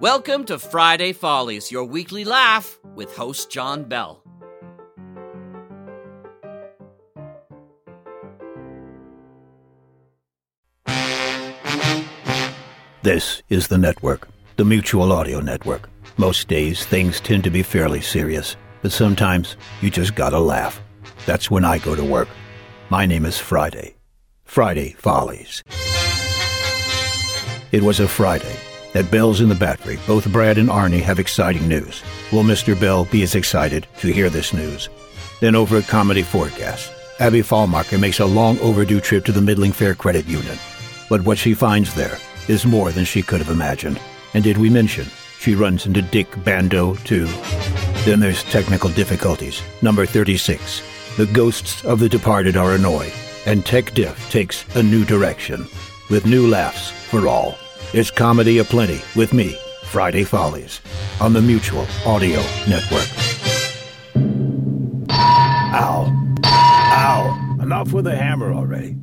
Welcome to Friday Follies, your weekly laugh with host John Bell. This is the network, the Mutual Audio Network. Most days things tend to be fairly serious, but sometimes you just gotta laugh. That's when I go to work. My name is Friday. Friday Follies. It was a Friday. At Bell's in the Battery, both Brad and Arnie have exciting news. Will Mr. Bell be as excited to hear this news? Then over at Comedy Forecast, Abby Fallmarker makes a long overdue trip to the Middling Fair Credit Union. But what she finds there is more than she could have imagined. And did we mention she runs into Dick Bando too? Then there's technical difficulties. Number 36. The ghosts of the departed are annoyed, and Tech Diff takes a new direction, with new laughs for all. It's comedy aplenty with me, Friday Follies, on the Mutual Audio Network. Ow. Ow. Enough with the hammer already.